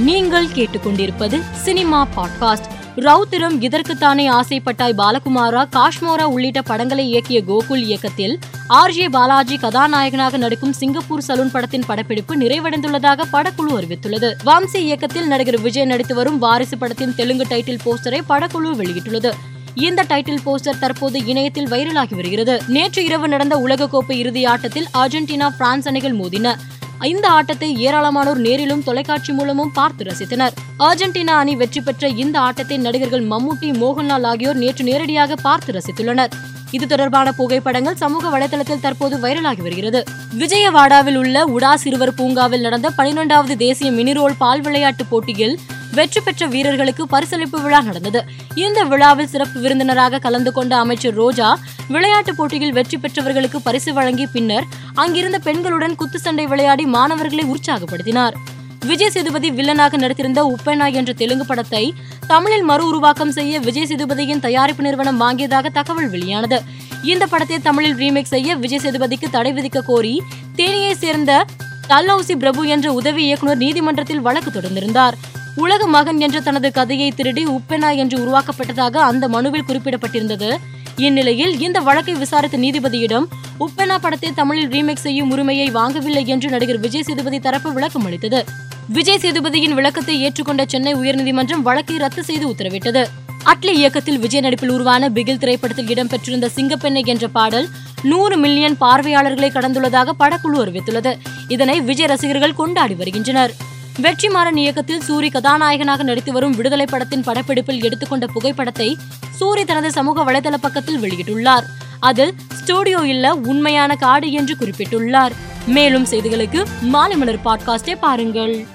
நீங்கள் கேட்டுக்கொண்டிருப்பது cinema podcast. Rowthiram Idharkuthane Aasaipattai Balakumara? Kashmora உள்ளிட்ட படங்களை இயக்கிய கோகுல் இயக்கத்தில் ஆர் ஜே பாலாஜி கதாநாயகனாக நடிக்கும் சிங்கப்பூர் சலூன் படத்தின் படப்பிடிப்பு நிறைவடைந்துள்ளதாக படக்குழு அறிவித்துள்ளது. வம்சி இயக்கத்தில் நடிகர் விஜய் நடித்து வரும் வாரிசு படத்தின் தெலுங்கு டைட்டில் போஸ்டரை படக்குழு வெளியிட்டுள்ளது. இந்த டைட்டில் போஸ்டர் தற்போது இணையத்தில் வைரலாகி வருகிறது. நேற்று இரவு நடந்த உலகக்கோப்பை இறுதி ஆட்டத்தில் அர்ஜென்டினா பிரான்ஸ் அணிகள் மோதின. இந்த ஆட்டத்தை ஏராளமானோர் நேரிலும் தொலைக்காட்சி மூலமும் பார்த்து ரசித்தனர். அர்ஜென்டினா அணி வெற்றி பெற்ற இந்த ஆட்டத்தை நடிகர்கள் மம்முட்டி மோகன்லால் ஆகியோர் நேற்று நேரடியாக பார்த்து ரசித்துள்ளனர். இது தொடர்பான புகைப்படங்கள் சமூக வலைதளத்தில் தற்போது வைரலாகி வருகிறது. விஜயவாடாவில் உள்ள உடா சிறுவர் பூங்காவில் நடந்த பனிரெண்டாவது தேசிய மினிரோல் பால் விளையாட்டு போட்டியில் வெற்றி பெற்ற வீரர்களுக்கு பரிசளிப்பு விழா நடந்தது. இந்த விழாவில் சிறப்பு விருந்தினராக கலந்து கொண்ட அமைச்சர் ரோஜா விளையாட்டுப் போட்டியில் வெற்றி பெற்றவர்களுக்கு பரிசு வழங்கி பின்னர் அங்கிருந்த பெண்களுடன் குத்துச்சண்டை விளையாடி மாணவர்களை உற்சாகப்படுத்தினார். விஜய் சேதுபதி வில்லனாக நடித்திருந்த உப்பெண்ணா என்ற தெலுங்கு படத்தை தமிழில் மறு உருவாக்கம் செய்ய விஜய் சேதுபதியின் தயாரிப்பு நிறுவனம் வாங்கியதாக தகவல் வெளியானது. இந்த படத்தை தமிழில் ரீமேக் செய்ய விஜய் சேதுபதிக்கு தடை விதிக்க கோரி தேனியை சேர்ந்த தல்லௌசி பிரபு என்ற உதவி இயக்குனர் நீதிமன்றத்தில் வழக்கு தொடர்ந்திருந்தார். உலக மகன் என்ற தனது கதையை திருடி உப்பெனா என்று உருவாக்கப்பட்டதாக அந்த மனுவில் குறிப்பிடப்பட்டிருந்தது. இந்நிலையில் இந்த வழக்கை விசாரித்த நீதிபதியிடம் உப்பெனா படத்தை தமிழில் ரீமேக் செய்யும் உரிமையை வாங்கவில்லை என்று நடிகர் விஜய் சேதுபதி தரப்பு விளக்கம் அளித்தது. விஜய் சேதுபதியின் விளக்கத்தை ஏற்றுக்கொண்ட சென்னை உயர்நீதிமன்றம் வழக்கை ரத்து செய்து உத்தரவிட்டது. அட்லி இயக்கத்தில் விஜய் நடிப்பில் உருவான பிகில் திரைப்படத்தில் இடம்பெற்றிருந்த சிங்கப்பெண்ணை என்ற பாடல் நூறு மில்லியன் பார்வையாளர்களை கடந்துள்ளதாக படக்குழு அறிவித்துள்ளது. இதனை விஜய் ரசிகர்கள் கொண்டாடி வருகின்றனர். வெற்றிமாறன் இயக்கத்தில் சூரி கதாநாயகனாக நடித்து வரும் விடுதலை படத்தின் படப்பிடிப்பில் எடுத்துக்கொண்ட புகைப்படத்தை சூரி தனது சமூக வலைதள பக்கத்தில் வெளியிட்டுள்ளார். அதில் ஸ்டூடியோ இல்ல உண்மையான காடு என்று குறிப்பிட்டுள்ளார். மேலும் செய்திகளுக்கு மாலை மலர் பாட்காஸ்டை பாருங்கள்.